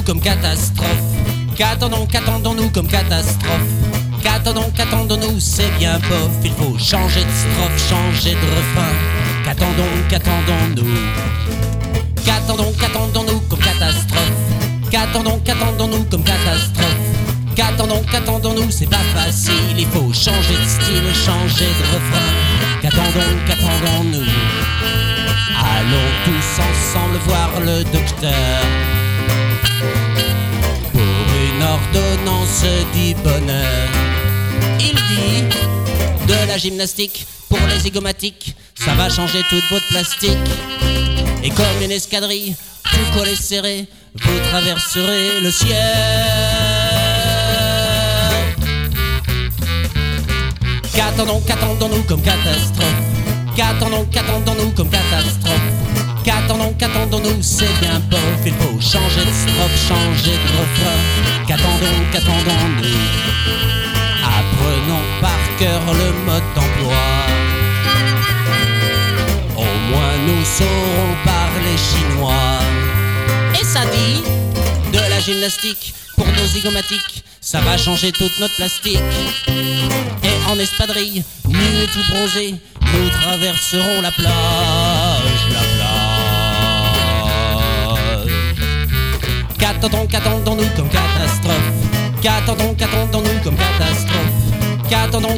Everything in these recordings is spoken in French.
qu'attendons-nous comme catastrophe Qu'attendons, qu'attendons-nous comme catastrophe? Qu'attendons, qu'attendons-nous, c'est bien bof. Il faut changer de strophe, changer de refrain. Qu'attendons, qu'attendons-nous? Qu'attendons, qu'attendons-nous comme catastrophe? Qu'attendons, qu'attendons-nous comme catastrophe? Qu'attendons, qu'attendons-nous, c'est pas facile. Il faut changer de style, changer de refrain. Qu'attendons, qu'attendons-nous? Allons tous ensemble voir le docteur. La gymnastique pour les zygomatiques. Ça va changer toute votre plastique. Et comme une escadrille, tout collé serré, vous traverserez le ciel. Qu'attendons, qu'attendons-nous comme catastrophe? Qu'attendons, qu'attendons-nous comme catastrophe? Qu'attendons, qu'attendons-nous, c'est bien bof Il faut changer de strophe, changer de refrain Qu'attendons, qu'attendons-nous? Le mode d'emploi. Au moins nous saurons parler chinois. Et ça dit de la gymnastique pour nos zygomatiques. Ça va changer toute notre plastique. Et en espadrille, nus et tout bronzés, nous traverserons la plage, la plage. Qu'attendons, qu'attendons-nous comme catastrophe? Qu'attendons, qu'attendons-nous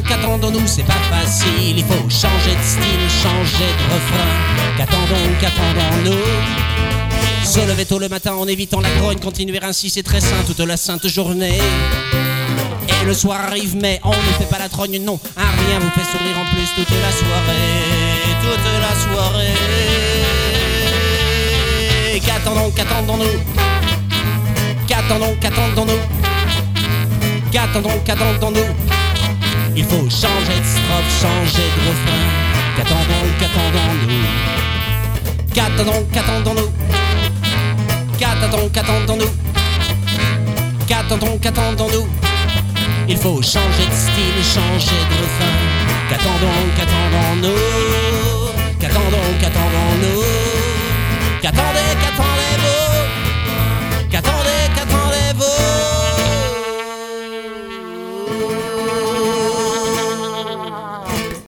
qu'attendons-nous, c'est pas facile, il faut changer de style, changer de refrain. Qu'attendons, qu'attendons-nous Se lever tôt le matin en évitant la grogne, continuer ainsi, c'est très sain toute la sainte journée. Et le soir arrive, mais on ne fait pas la trogne, non. Un rien vous fait sourire en plus toute la soirée, toute la soirée. Qu'attendons, qu'attendons-nous Qu'attendons, qu'attendons-nous Qu'attendons, qu'attendons-nous Il faut changer de strophe, changer de refrain. Qu'attendons, qu'attendons-nous? Qu'attendons, qu'attendons-nous? Qu'attendons, qu'attendons-nous? Qu'attendons, qu'attendons-nous? Il faut changer de style, changer de refrain. Qu'attendons, qu'attendons-nous? Qu'attendons, qu'attendons-nous? Qu'attendez